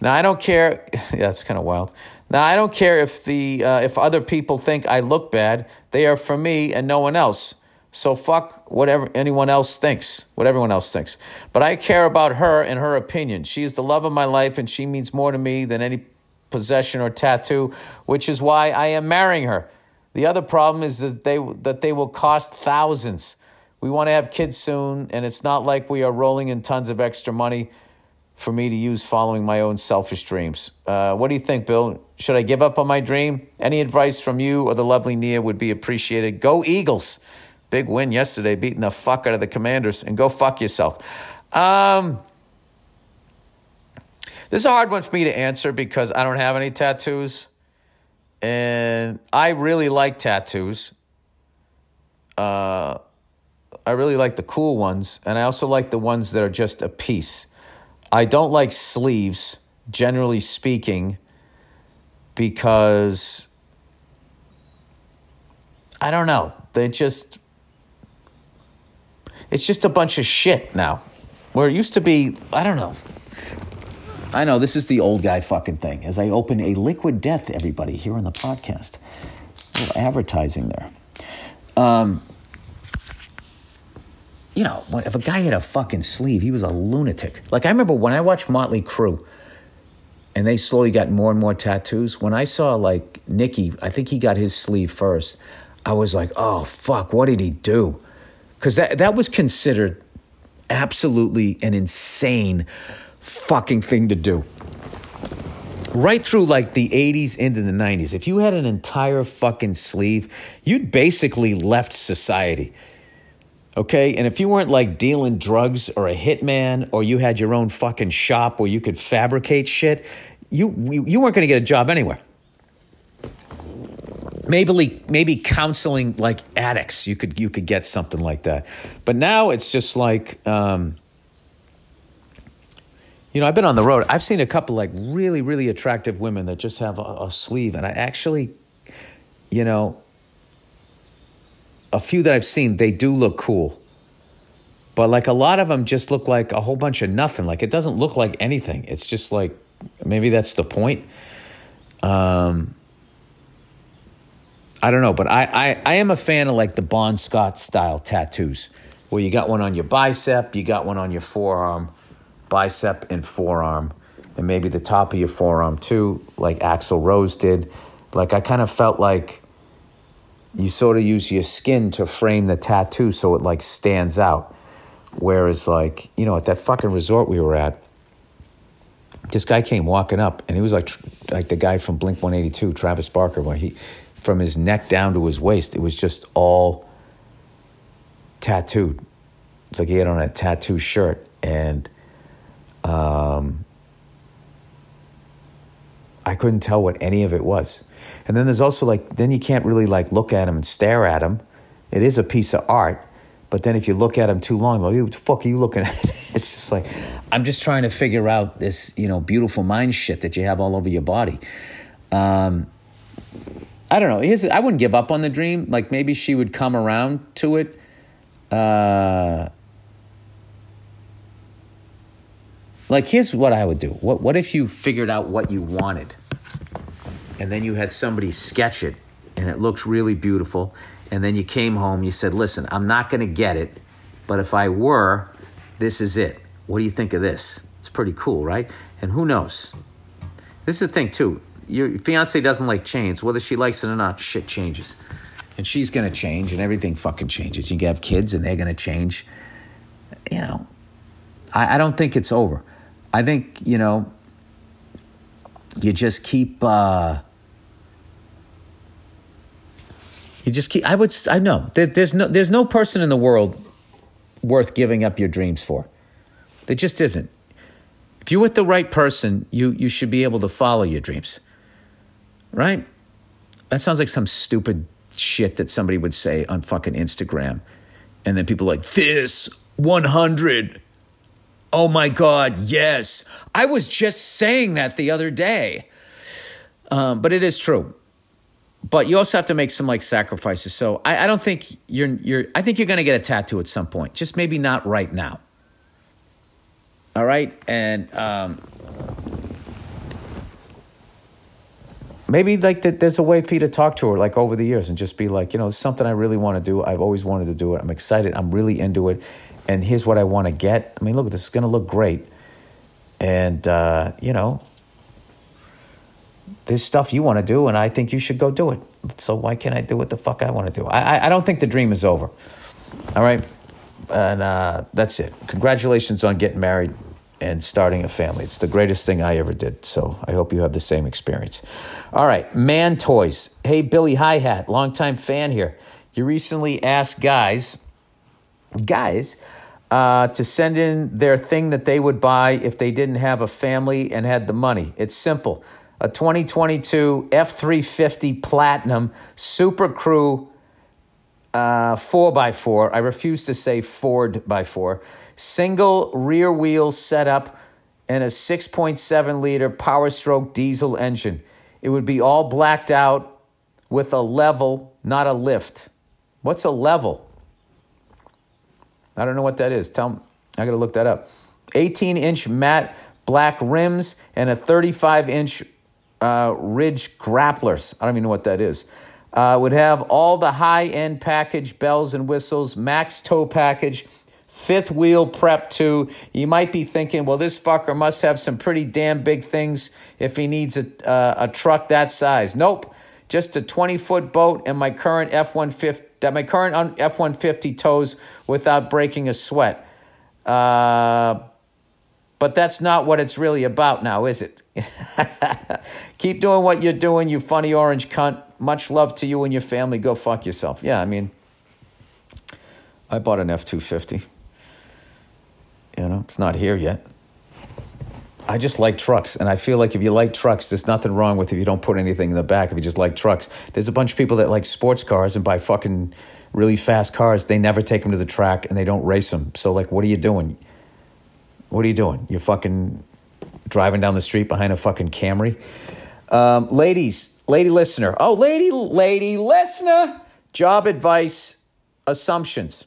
Now I don't care. <laughs> Yeah, it's kind of wild. Now I don't care if the uh, if other people think I look bad. They are for me and no one else. So fuck whatever anyone else thinks, what everyone else thinks. But I care about her and her opinion. She is the love of my life and she means more to me than any possession or tattoo, which is why I am marrying her. The other problem is that they that they will cost thousands. We want to have kids soon, and it's not like we are rolling in tons of extra money for me to use following my own selfish dreams. Uh, what do you think, Bill? Should I give up on my dream? Any advice from you or the lovely Nia would be appreciated. Go Eagles! Big win yesterday, beating the fuck out of the Commanders, and go fuck yourself. Um, this is a hard one for me to answer because I don't have any tattoos. And I really like tattoos. Uh, I really like the cool ones, and I also like the ones that are just a piece. I don't like sleeves, generally speaking, because I don't know. They just, it's just a bunch of shit now. Where it used to be, I don't know. I know this is the old guy fucking thing. As I open a liquid death, everybody here on the podcast, a little advertising there. Um, you know, if a guy had a fucking sleeve, he was a lunatic. Like I remember when I watched Motley Crue, and they slowly got more and more tattoos. When I saw like Nikki, I think he got his sleeve first. I was like, oh fuck, what did he do? Because that that was considered absolutely an insane fucking thing to do. Right through like the 80s into the 90s. If you had an entire fucking sleeve, you'd basically left society. Okay? And if you weren't like dealing drugs or a hitman or you had your own fucking shop where you could fabricate shit, you you weren't going to get a job anywhere. Maybe maybe counseling like addicts, you could you could get something like that. But now it's just like um, you know, I've been on the road. I've seen a couple like really, really attractive women that just have a, a sleeve, and I actually, you know, a few that I've seen, they do look cool. But like a lot of them just look like a whole bunch of nothing. Like it doesn't look like anything. It's just like maybe that's the point. Um, I don't know, but I, I, I am a fan of like the Bon Scott style tattoos, where you got one on your bicep, you got one on your forearm, bicep and forearm, and maybe the top of your forearm too, like Axl Rose did. Like I kind of felt like you sort of use your skin to frame the tattoo so it like stands out. Whereas like, you know, at that fucking resort we were at, this guy came walking up and he was like like the guy from Blink 182, Travis Barker, where he from his neck down to his waist, it was just all tattooed. It's like he had on a tattoo shirt and um, I couldn't tell what any of it was. And then there's also like, then you can't really like look at him and stare at him. It is a piece of art, but then if you look at him too long, like, what the fuck are you looking at? <laughs> it's just like, I'm just trying to figure out this, you know, beautiful mind shit that you have all over your body. Um, I don't know. Here's, I wouldn't give up on the dream. Like maybe she would come around to it. Uh, Like, here's what I would do. What, what if you figured out what you wanted and then you had somebody sketch it and it looks really beautiful and then you came home, you said, listen, I'm not going to get it, but if I were, this is it. What do you think of this? It's pretty cool, right? And who knows? This is the thing, too. Your fiance doesn't like change. Whether she likes it or not, shit changes. And she's going to change and everything fucking changes. You have kids and they're going to change. You know, I, I don't think it's over. I think, you know, you just keep, uh, you just keep, I would, I know, there, there's no, there's no person in the world worth giving up your dreams for. There just isn't. If you're with the right person, you, you should be able to follow your dreams. Right? That sounds like some stupid shit that somebody would say on fucking Instagram. And then people like, this 100 Oh my God, yes. I was just saying that the other day. Um, but it is true. But you also have to make some like sacrifices. So I, I don't think you're you're I think you're gonna get a tattoo at some point. Just maybe not right now. All right? And um, maybe like that there's a way for you to talk to her like over the years and just be like, you know, it's something I really want to do. I've always wanted to do it. I'm excited. I'm really into it and here's what I want to get. I mean, look, this is going to look great. And, uh, you know, there's stuff you want to do, and I think you should go do it. So why can't I do what the fuck I want to do? I, I don't think the dream is over. All right? and uh, that's it. Congratulations on getting married and starting a family. It's the greatest thing I ever did. So I hope you have the same experience. All right, man toys. Hey, Billy Hi Hat, longtime fan here. You recently asked guys, guys, uh, to send in their thing that they would buy if they didn't have a family and had the money. It's simple. A 2022 F350 Platinum Super Crew uh, 4x4. I refuse to say Ford by 4 single rear wheel setup, and a 6.7 liter Power Stroke diesel engine. It would be all blacked out with a level, not a lift. What's a level? I don't know what that is. Tell me. I got to look that up. 18 inch matte black rims and a 35 inch uh, ridge grapplers. I don't even know what that is. Uh, would have all the high end package bells and whistles, max tow package, fifth wheel prep too. You might be thinking, well, this fucker must have some pretty damn big things if he needs a, uh, a truck that size. Nope, just a 20 foot boat and my current F 150 that my current F 150 tows without breaking a sweat. Uh, but that's not what it's really about now, is it? <laughs> Keep doing what you're doing, you funny orange cunt. Much love to you and your family. Go fuck yourself. Yeah, I mean, I bought an F 250. You know, it's not here yet. I just like trucks, and I feel like if you like trucks, there's nothing wrong with if you don't put anything in the back. If you just like trucks, there's a bunch of people that like sports cars and buy fucking really fast cars. They never take them to the track and they don't race them. So like, what are you doing? What are you doing? You're fucking driving down the street behind a fucking Camry. Um, ladies, lady listener. Oh, lady, lady listener. Job advice assumptions.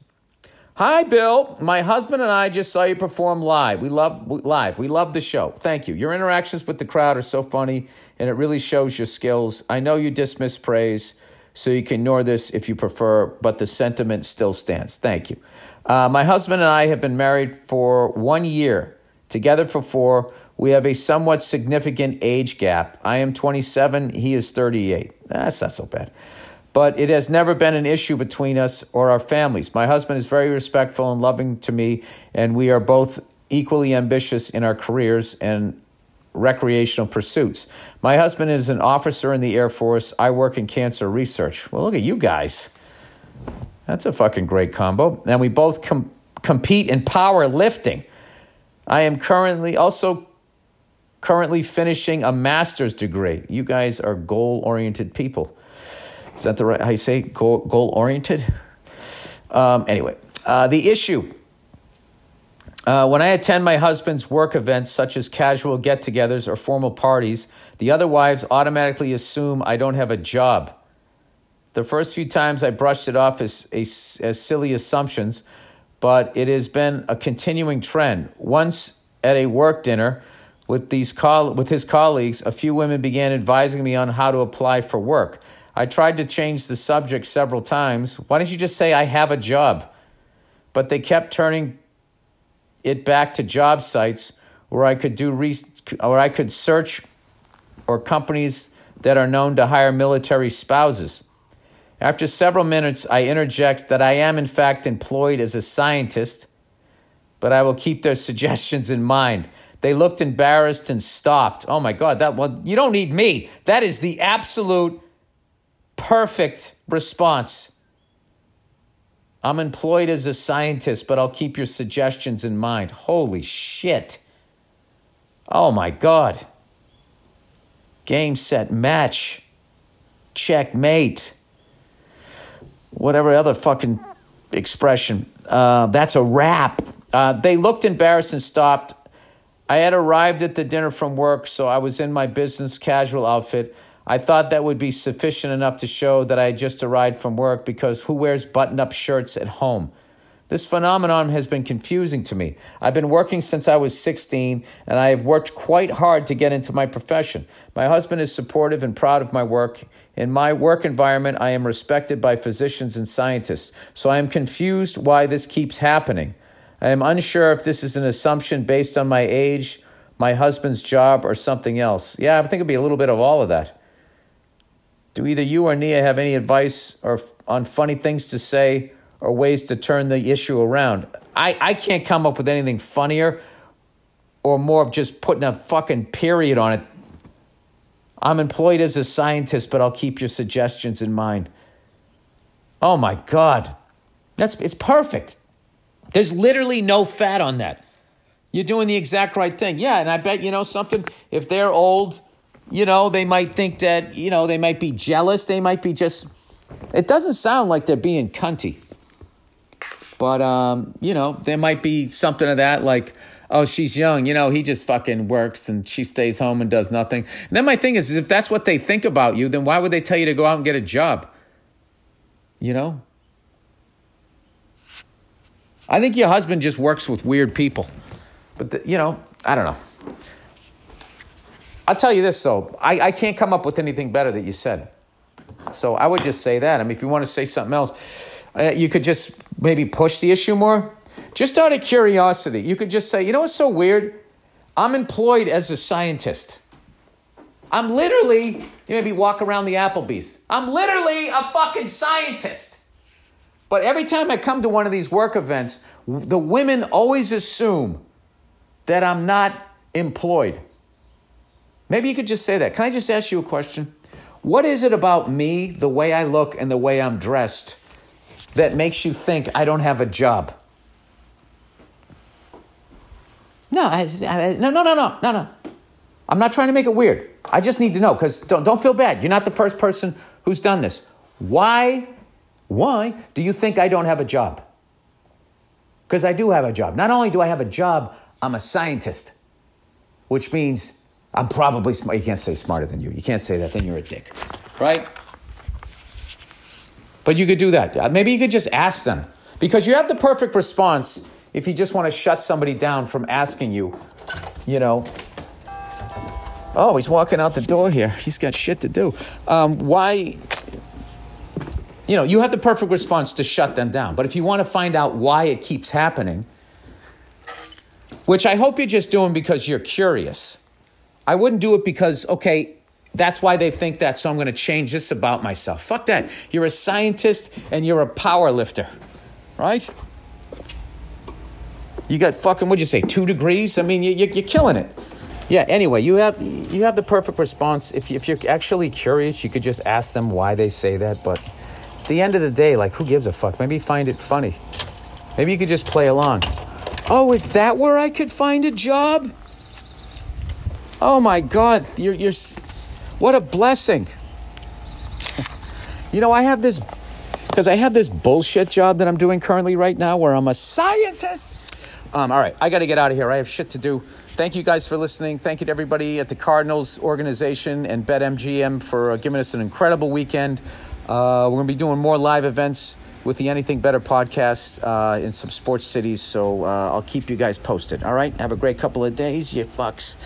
Hi, Bill. My husband and I just saw you perform live. We love live. We love the show. Thank you. Your interactions with the crowd are so funny, and it really shows your skills. I know you dismiss praise, so you can ignore this if you prefer, but the sentiment still stands. Thank you. Uh, my husband and I have been married for one year, together for four. We have a somewhat significant age gap. I am 27. He is 38. That's not so bad but it has never been an issue between us or our families. My husband is very respectful and loving to me, and we are both equally ambitious in our careers and recreational pursuits. My husband is an officer in the Air Force. I work in cancer research. Well, look at you guys. That's a fucking great combo. And we both com- compete in powerlifting. I am currently also currently finishing a master's degree. You guys are goal oriented people. Is that the right how you say goal, goal oriented? Um, anyway, uh, the issue. Uh, when I attend my husband's work events, such as casual get togethers or formal parties, the other wives automatically assume I don't have a job. The first few times I brushed it off as, as, as silly assumptions, but it has been a continuing trend. Once at a work dinner with, these coll- with his colleagues, a few women began advising me on how to apply for work. I tried to change the subject several times. Why don't you just say, I have a job? But they kept turning it back to job sites where I could do re- or I could search or companies that are known to hire military spouses. After several minutes, I interject that I am in fact employed as a scientist, but I will keep their <laughs> suggestions in mind. They looked embarrassed and stopped. Oh my God, that well, you don't need me. That is the absolute perfect response. I'm employed as a scientist, but I'll keep your suggestions in mind. Holy shit. Oh my God. Game, set, match. Checkmate. Whatever other fucking expression. Uh, that's a wrap. Uh, they looked embarrassed and stopped. I had arrived at the dinner from work, so I was in my business casual outfit. I thought that would be sufficient enough to show that I had just arrived from work because who wears button up shirts at home? This phenomenon has been confusing to me. I've been working since I was 16 and I have worked quite hard to get into my profession. My husband is supportive and proud of my work. In my work environment, I am respected by physicians and scientists, so I am confused why this keeps happening. I am unsure if this is an assumption based on my age, my husband's job, or something else. Yeah, I think it'd be a little bit of all of that. Do either you or Nia have any advice or on funny things to say or ways to turn the issue around. I, I can't come up with anything funnier or more of just putting a fucking period on it. I'm employed as a scientist, but I'll keep your suggestions in mind. Oh my God. That's it's perfect. There's literally no fat on that. You're doing the exact right thing. Yeah, and I bet you know something, if they're old, you know, they might think that, you know, they might be jealous. They might be just it doesn't sound like they're being cunty. But um, you know, there might be something of that like oh, she's young, you know, he just fucking works and she stays home and does nothing. And then my thing is, is if that's what they think about you, then why would they tell you to go out and get a job? You know? I think your husband just works with weird people. But, the, you know, I don't know. I'll tell you this, though. I, I can't come up with anything better that you said. So I would just say that. I mean, if you want to say something else, uh, you could just maybe push the issue more. Just out of curiosity, you could just say, you know what's so weird? I'm employed as a scientist. I'm literally, you maybe walk around the Applebee's. I'm literally a fucking scientist. But every time I come to one of these work events, the women always assume that I'm not employed. Maybe you could just say that. Can I just ask you a question? What is it about me, the way I look and the way I'm dressed, that makes you think I don't have a job? No, I, I, no, no, no, no, no, no. I'm not trying to make it weird. I just need to know because don't, don't feel bad. You're not the first person who's done this. Why, why do you think I don't have a job? Because I do have a job. Not only do I have a job, I'm a scientist, which means I'm probably smart. You can't say smarter than you. You can't say that, then you're a dick, right? But you could do that. Uh, maybe you could just ask them because you have the perfect response if you just want to shut somebody down from asking you, you know, oh, he's walking out the door here. He's got shit to do. Um, why? You know, you have the perfect response to shut them down. But if you want to find out why it keeps happening, which I hope you're just doing because you're curious, I wouldn't do it because, okay, that's why they think that, so I'm going to change this about myself. Fuck that. You're a scientist and you're a power lifter, right? You got fucking, what'd you say, two degrees? I mean, you, you, you're killing it. Yeah, anyway, you have, you have the perfect response. If, if you're actually curious, you could just ask them why they say that. But at the end of the day, like, who gives a fuck? Maybe find it funny. Maybe you could just play along. Oh, is that where I could find a job? Oh my God, you're, you're, what a blessing. you know, I have this, because I have this bullshit job that I'm doing currently right now where I'm a scientist um, all right, I got to get out of here. I have shit to do. Thank you guys for listening. Thank you to everybody at the Cardinals organization and BetMGM for uh, giving us an incredible weekend. Uh, we're going to be doing more live events with the Anything Better podcast uh, in some sports cities. So uh, I'll keep you guys posted. All right. Have a great couple of days, you fucks.